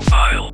file.